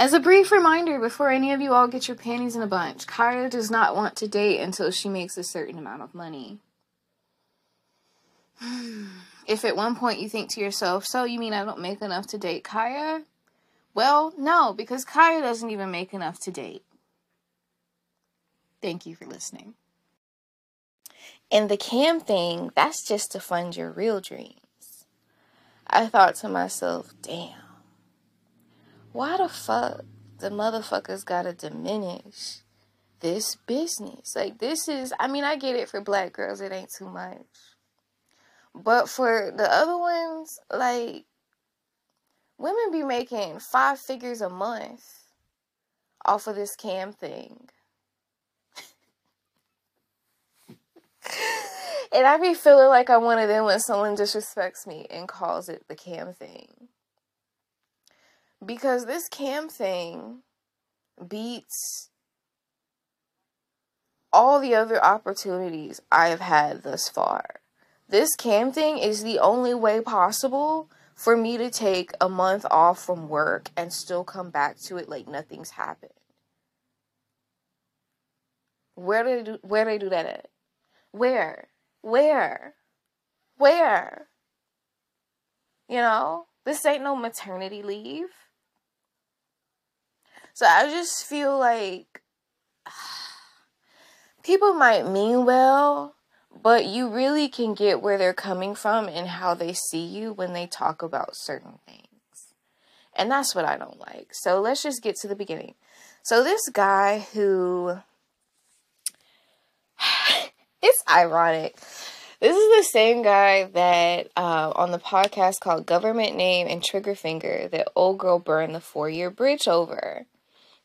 As a brief reminder, before any of you all get your panties in a bunch, Khaya does not want to date until she makes a certain amount of money. If at one point you think to yourself, so you mean I don't make enough to date Khaya? Well, no, because Khaya doesn't even make enough to date. Thank you for listening. And the cam thing, that's just to fund your real dreams. I thought to myself, damn, why the fuck the motherfuckers gotta diminish this business? Like, this is, I mean, I get it for black girls, it ain't too much. But for the other ones, like, women be making five figures a month off of this cam thing. and I be feeling like I'm one of them when someone disrespects me and calls it the cam thing. Because this cam thing beats all the other opportunities I've had thus far. This cam thing is the only way possible for me to take a month off from work and still come back to it like nothing's happened. Where do they do where do they do that at? Where? Where? Where? You know, this ain't no maternity leave. So I just feel like people might mean well, but you really can get where they're coming from and how they see you when they talk about certain things. And that's what I don't like. So let's just get to the beginning. So this guy who it's ironic. This is the same guy that uh, on the podcast called Government Name and Trigger Finger that old girl burned the four year bridge over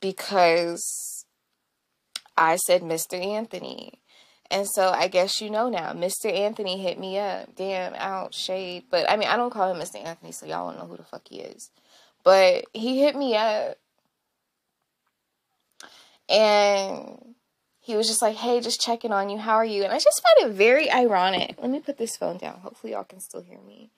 because I said Mr. Anthony. And so I guess you know now, Mr. Anthony hit me up. Damn, out, shade. But I mean, I don't call him Mr. Anthony, so y'all don't know who the fuck he is. But he hit me up. And he was just like, hey, just checking on you. How are you? And I just found it very ironic. Let me put this phone down. Hopefully, y'all can still hear me.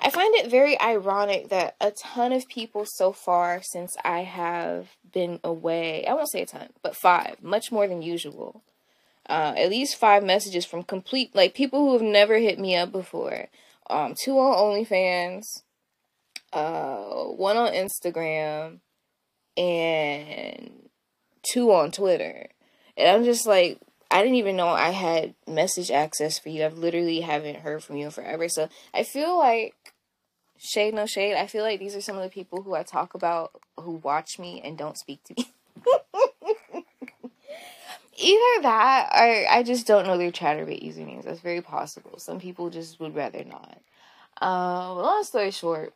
I find it very ironic that a ton of people so far since I have been away, I won't say a ton, but five, much more than usual. Uh, at least five messages from complete, like people who have never hit me up before. Um, two on OnlyFans, uh, one on Instagram, and two on Twitter. And I'm just like, I didn't even know I had message access for you. I've literally haven't heard from you forever. So I feel like shade no shade. I feel like these are some of the people who I talk about who watch me and don't speak to me. Either that or I just don't know their Chaturbate usernames. That's very possible. Some people just would rather not. Uh, long story short,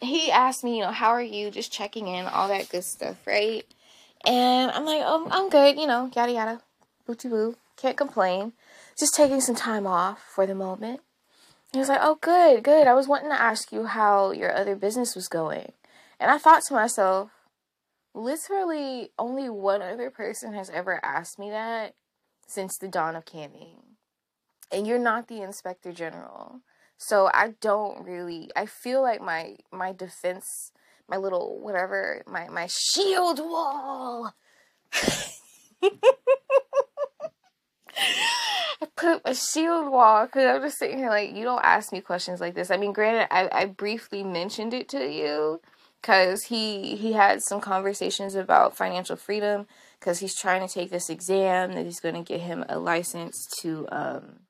he asked me, you know, how are you? Just checking in, all that good stuff, right? And I'm like, oh, I'm good, you know, yada yada, booty boo, can't complain. Just taking some time off for the moment. He was like, oh, good, good. I was wanting to ask you how your other business was going. And I thought to myself, literally, only one other person has ever asked me that since the dawn of camming. And you're not the inspector general. So I don't really, I feel like my, my defense, my little whatever, my, my shield wall. I put a shield wall because I'm just sitting here like, you don't ask me questions like this. I mean, granted, I, I briefly mentioned it to you because he he had some conversations about financial freedom because he's trying to take this exam that he's going to get him a license to um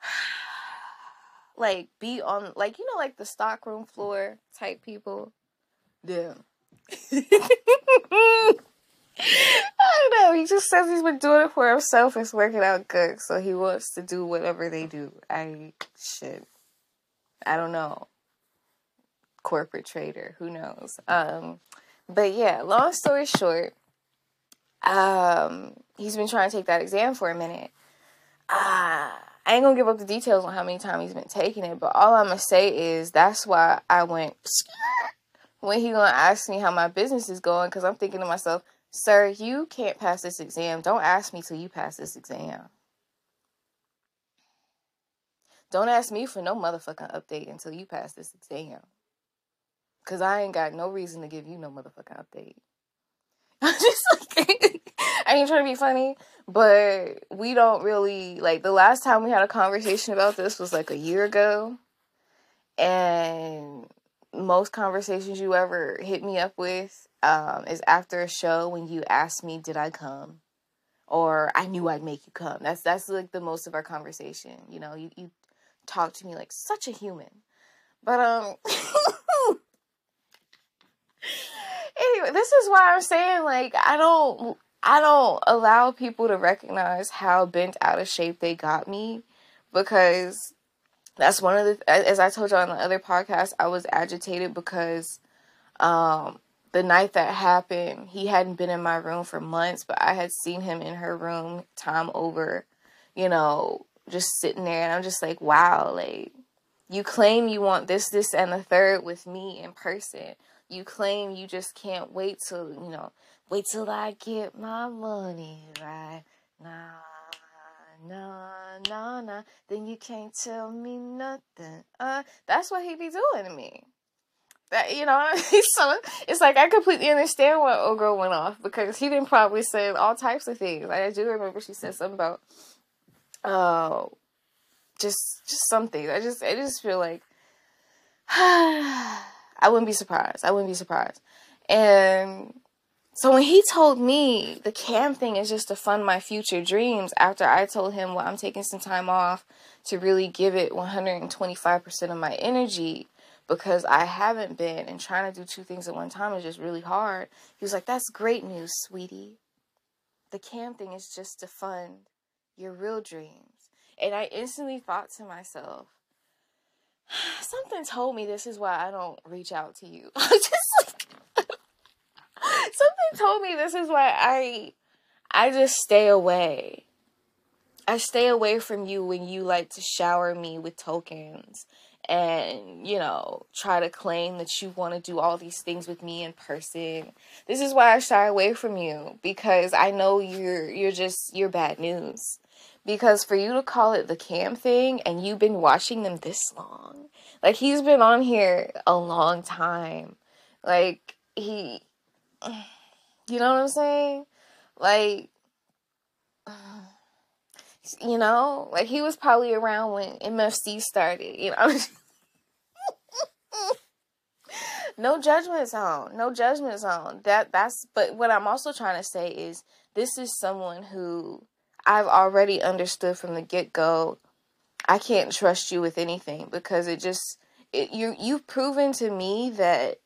like be on like you know like the stockroom floor type people. Yeah. I don't know. He just says he's been doing it for himself. It's working out good, so he wants to do whatever they do. I shit. I don't know. Corporate trader, who knows? Um, but yeah. Long story short, um, he's been trying to take that exam for a minute. Ah. Uh, I ain't gonna give up the details on how many times he's been taking it, but all I'm gonna say is that's why I went when he gonna ask me how my business is going, because I'm thinking to myself, Sir, you can't pass this exam. Don't ask me till you pass this exam. Don't ask me for no motherfucking update until you pass this exam. Cause I ain't got no reason to give you no motherfucking update. I'm just like I ain't trying to be funny, but we don't really like the last time we had a conversation about this was like a year ago. And most conversations you ever hit me up with um, is after a show when you ask me, "Did I come?" or "I knew I'd make you come." That's that's like the most of our conversation. You know, you you talk to me like such a human, but um. anyway, this is why I'm saying like I don't I don't allow people to recognize how bent out of shape they got me because that's one of the as I told you on the other podcast, I was agitated because um the night that happened, he hadn't been in my room for months, but I had seen him in her room time over, you know, just sitting there and I'm just like, wow, like you claim you want this, this, and the third with me in person. You claim you just can't wait till, you know, wait till I get my money right. Nah, nah, nah, nah. Then you can't tell me nothing. Uh, that's what he be doing to me. That you know, so it's like I completely understand why old girl went off because he didn't probably say all types of things. Like I do remember she said something about, uh, just just something. I just I just feel like I wouldn't be surprised. I wouldn't be surprised. And so when he told me the cam thing is just to fund my future dreams, after I told him, well, I'm taking some time off to really give it 125% of my energy because I haven't been and trying to do two things at one time is just really hard. He was like, that's great news, sweetie. The cam thing is just to fund your real dreams. And I instantly thought to myself, something told me this is why I don't reach out to you. just something told me this is why I I just stay away. I stay away from you when you like to shower me with tokens and, you know, try to claim that you want to do all these things with me in person. This is why I shy away from you because I know you're you're just you're bad news. Because for you to call it the cam thing and you've been watching them this long. Like he's been on here a long time. Like he you know what I'm saying? Like, you know, like he was probably around when MFC started, you know. no judgment zone. No judgment zone. That that's but what I'm also trying to say is this is someone who I've already understood from the get-go I can't trust you with anything because it just it, you you've proven to me that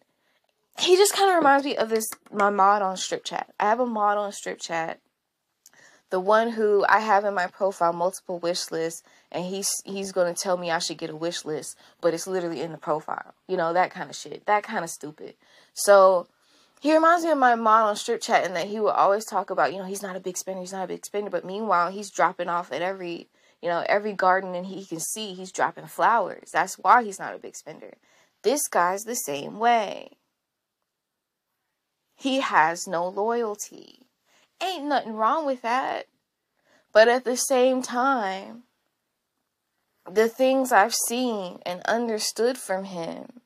he just kind of reminds me of this my mod on Stripchat i have a mod on Stripchat the one who i have in my profile multiple wish lists and he's he's going to tell me i should get a wish list but it's literally in the profile you know that kind of shit that kind of stupid. So he reminds me of my mod on Stripchat and that he will always talk about you know he's not a big spender he's not a big spender but meanwhile he's dropping off at every you know every garden and he can see he's dropping flowers. That's why he's not a big spender. This guy's the same way. He has no loyalty. Ain't nothing wrong with that. But at the same time, the things I've seen and understood from him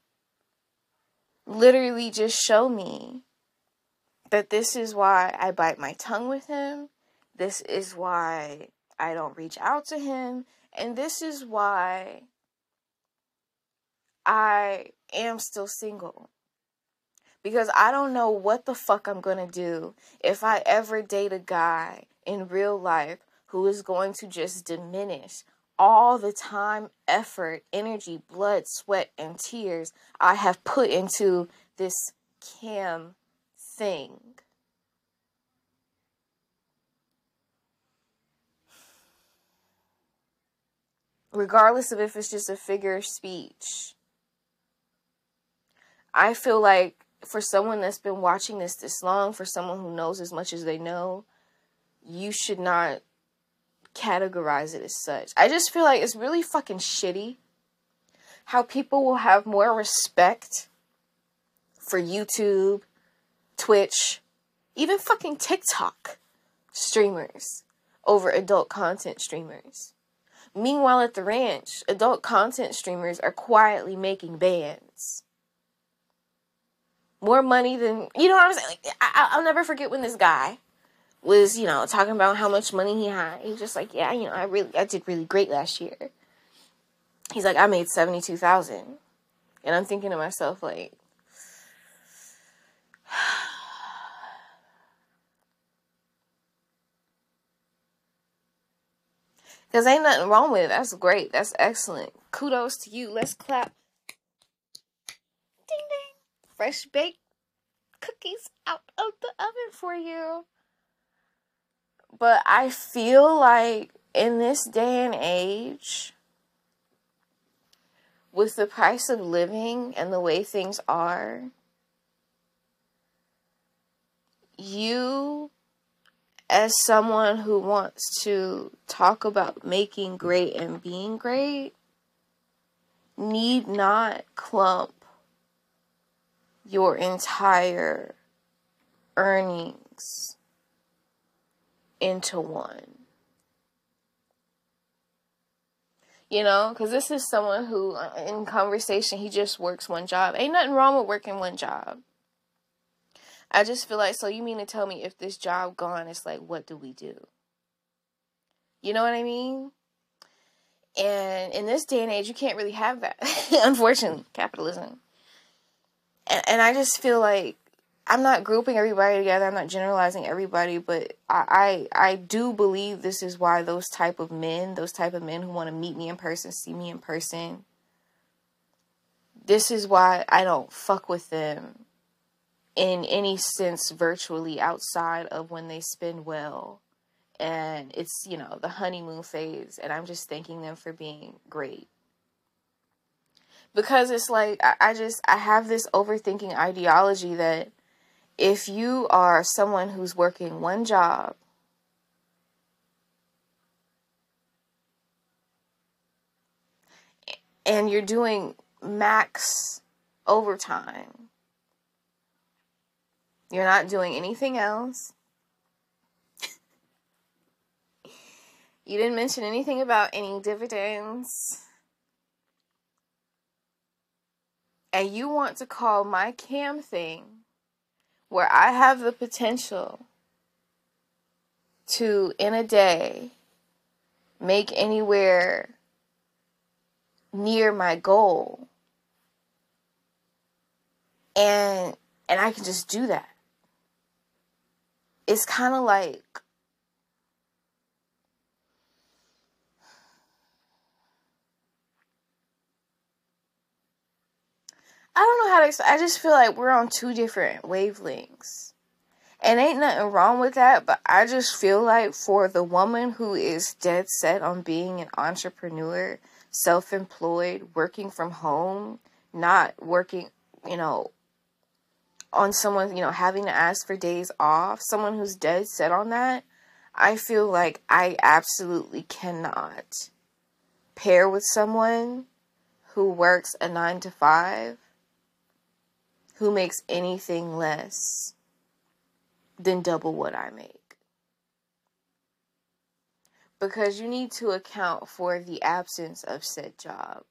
literally just show me that this is why I bite my tongue with him. This is why I don't reach out to him. And this is why I am still single because I don't know what the fuck I'm going to do if I ever date a guy in real life who is going to just diminish all the time, effort, energy, blood, sweat, and tears I have put into this cam thing. Regardless of if it's just a figure of speech. I feel like for someone that's been watching this this long, for someone who knows as much as they know, you should not categorize it as such. I just feel like it's really fucking shitty how people will have more respect for YouTube, Twitch, even fucking TikTok streamers over adult content streamers. Meanwhile, at the ranch, adult content streamers are quietly making bands more money than you know what I'm saying. Like, I, I'll never forget when this guy was, you know, talking about how much money he had. He was just like, yeah, you know, I really, I did really great last year. He's like, I made seventy two thousand, and I'm thinking to myself like. Because ain't nothing wrong with it. That's great. That's excellent. Kudos to you. Let's clap. Fresh baked cookies out of the oven for you. But I feel like in this day and age, with the price of living and the way things are, you as someone who wants to talk about making great and being great, need not clump your entire earnings into one. You know, because this is someone who, uh, in conversation, he just works one job. Ain't nothing wrong with working one job. I just feel like, so you mean to tell me if this job gone, it's like, what do we do? You know what I mean? And in this day and age, you can't really have that. Unfortunately, capitalism. And, and I just feel like I'm not grouping everybody together. I'm not generalizing everybody, but I, I I do believe this is why those type of men, those type of men who want to meet me in person, see me in person. This is why I don't fuck with them in any sense virtually outside of when they spend well and it's you know the honeymoon phase and i'm just thanking them for being great because it's like I, I, just i have this overthinking ideology that if you are someone who's working one job and you're doing max overtime you're not doing anything else. you didn't mention anything about any dividends. And you want to call my cam thing where I have the potential to, in a day, make anywhere near my goal. And and I can just do that it's kind of like I don't know how to. I just feel like we're on two different wavelengths. And ain't nothing wrong with that, but I just feel like for the woman who is dead set on being an entrepreneur, self employed, working from home, not working, you know, on someone, you know, having to ask for days off, someone who's dead set on that, I feel like I absolutely cannot pair with someone who works a nine to five who makes anything less than double what I make. Because you need to account for the absence of said job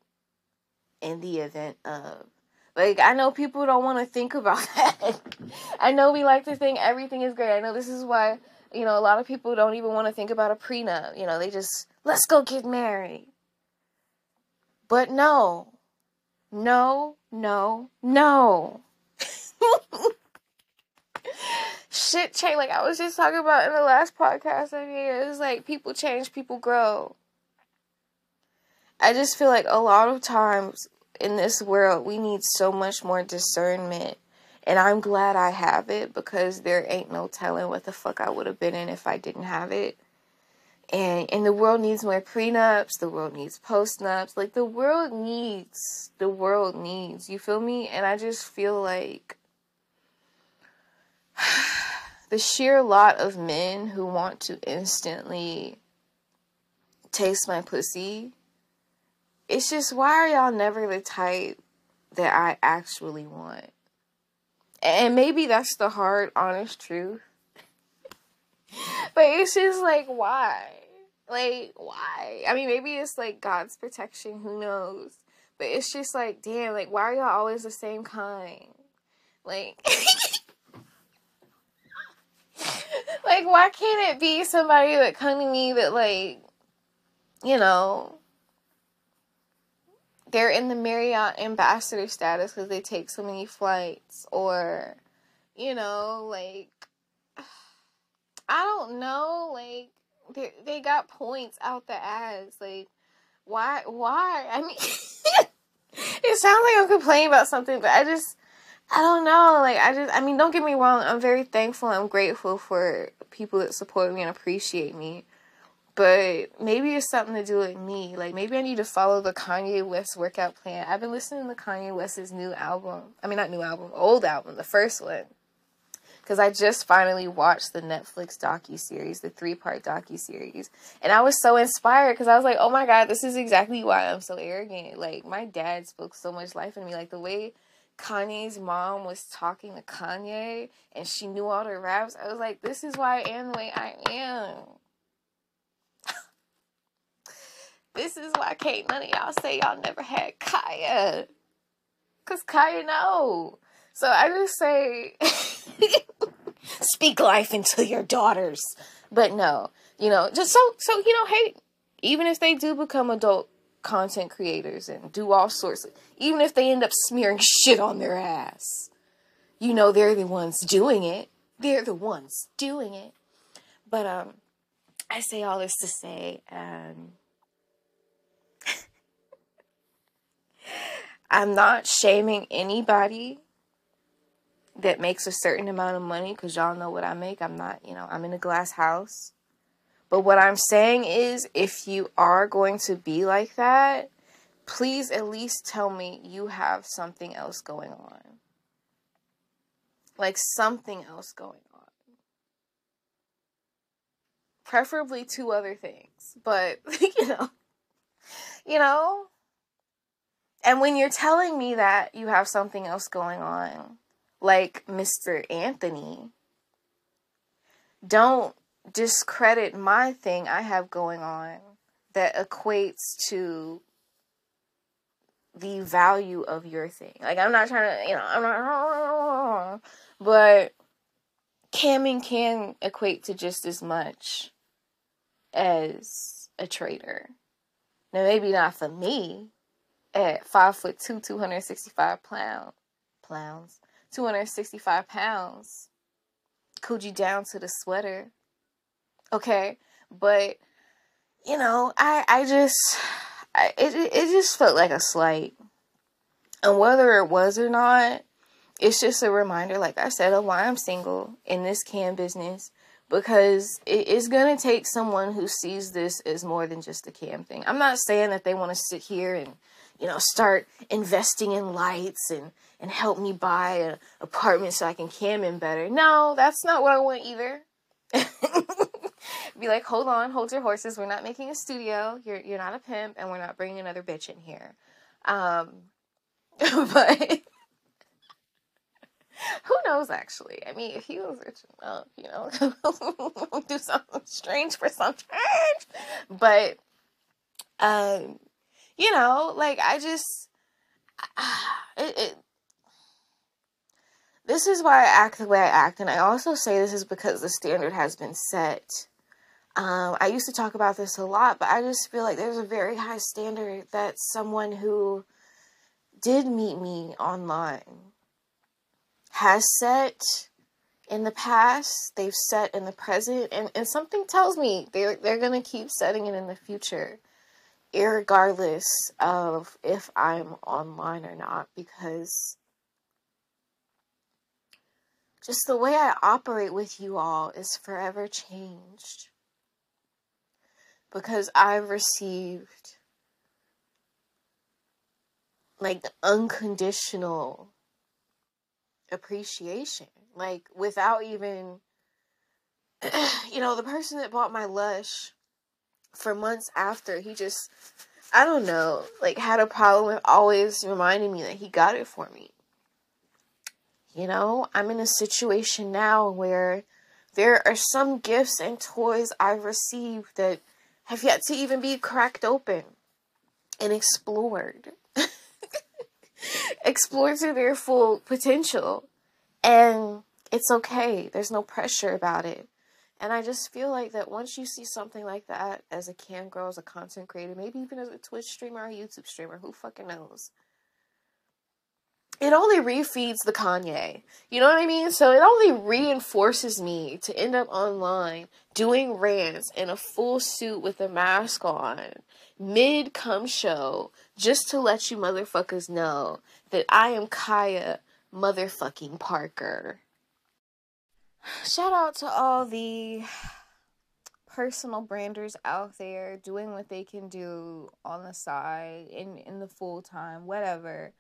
in the event of like I know people don't want to think about that. I know we like to think everything is great. I know this is why you know a lot of people don't even want to think about a prenup. You know, they just let's go get married. But no. No, no, no. Shit change like I was just talking about in the last podcast I mean it's like people change, people grow. I just feel like a lot of times in this world, we need so much more discernment. And I'm glad I have it because there ain't no telling what the fuck I would have been in if I didn't have it. And and the world needs more prenups, the world needs postnups. Like the world needs the world needs. You feel me? And I just feel like the sheer lot of men who want to instantly taste my pussy it's just why are y'all never the type that I actually want? And maybe that's the hard, honest truth. but it's just like, why? Like, why? I mean, maybe it's like God's protection, who knows? But it's just like, damn, like, why are y'all always the same kind? Like, like why can't it be somebody that come to me that like, you know, they're in the Marriott ambassador status because they take so many flights, or, you know, like, I don't know, like they they got points out the ass, like. Why? Why? I mean, it sounds like I'm complaining about something, but I just, I don't know. Like, I just, I mean, don't get me wrong. I'm very thankful. I'm grateful for people that support me and appreciate me. But maybe it's something to do with me. Like, maybe I need to follow the Kanye West workout plan. I've been listening to Kanye West's new album. I mean, not new album, old album, the first one because I just finally watched the Netflix docu series, the three part docu series, and I was so inspired because I was like, oh my god, this is exactly why I'm so arrogant. Like my dad spoke so much life in me, like the way Kanye's mom was talking to Kanye and she knew all the raps. I was like, this is why I am the way I am. this is why can't none of y'all say y'all never had Khaya. Cause Khaya know. So I just say speak life into your daughters. But no, you know, just so so you know, hey, even if they do become adult content creators and do all sorts of, even if they end up smearing shit on their ass, you know they're the ones doing it. They're the ones doing it. But um I say all this to say um I'm not shaming anybody that makes a certain amount of money because y'all know what I make. I'm not, you know, I'm in a glass house. But what I'm saying is, if you are going to be like that, please at least tell me you have something else going on. Like something else going on. Preferably two other things. But, you know, you know. And when you're telling me that you have something else going on, like Mr. Anthony, don't discredit my thing I have going on that equates to the value of your thing. Like I'm not trying to, you know, I'm not but camming can equate to just as much as a trader. Now maybe not for me at five foot two, two hundred sixty five pound pounds. 265 pounds. Coochie down to the sweater. Okay. But, you know, I, I just, I, it, it just felt like a slight. And whether it was or not, it's just a reminder, like I said, of why I'm single in this cam business because it is going to take someone who sees this as more than just a cam thing. I'm not saying that they want to sit here and you know, start investing in lights and, and help me buy an apartment so I can cam in better. No, that's not what I want either. Be like, hold on, hold your horses. We're not making a studio. You're you're not a pimp, and we're not bringing another bitch in here. Um, but who knows? Actually, I mean, if he was rich enough, you know, do something strange for some change. But um, you know, like I just, it, it, this is why I act the way I act, and I also say this is because the standard has been set. Um, I used to talk about this a lot, but I just feel like there's a very high standard that someone who did meet me online has set in the past, they've set in the present, and, and something tells me they're they're gonna keep setting it in the future regardless of if I'm online or not, because just the way I operate with you all is forever changed. Because I've received like unconditional appreciation. Like without even, you know, the person that bought my Lush for months after, he just, I don't know, like had a problem with always reminding me that he got it for me. You know, I'm in a situation now where there are some gifts and toys I've received that have yet to even be cracked open and explored. explored to their full potential. And it's okay. There's no pressure about it. And I just feel like that once you see something like that as a cam girl, as a content creator, maybe even as a Twitch streamer or a YouTube streamer, who fucking knows? It only refeeds the Kanye. You know what I mean? So it only reinforces me to end up online doing rants in a full suit with a mask on, mid cum show, just to let you motherfuckers know that I am Khaya motherfucking Parker. Shout out to all the personal branders out there doing what they can do on the side in in the full time whatever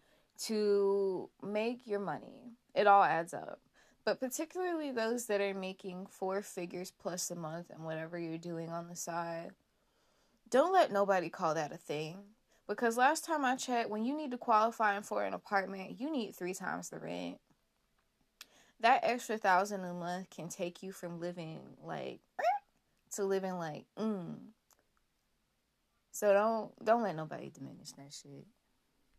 to make your money. It all adds up. But particularly those that are making four figures plus a month and whatever you're doing on the side. Don't let nobody call that a thing. Because last time I checked, when you need to qualify for an apartment, you need three times the rent that extra thousand a month can take you from living like to living like mm. So don't don't let nobody diminish that shit.